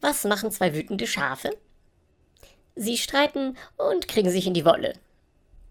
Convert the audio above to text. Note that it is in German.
Was machen zwei wütende Schafe? Sie streiten und kriegen sich in die Wolle.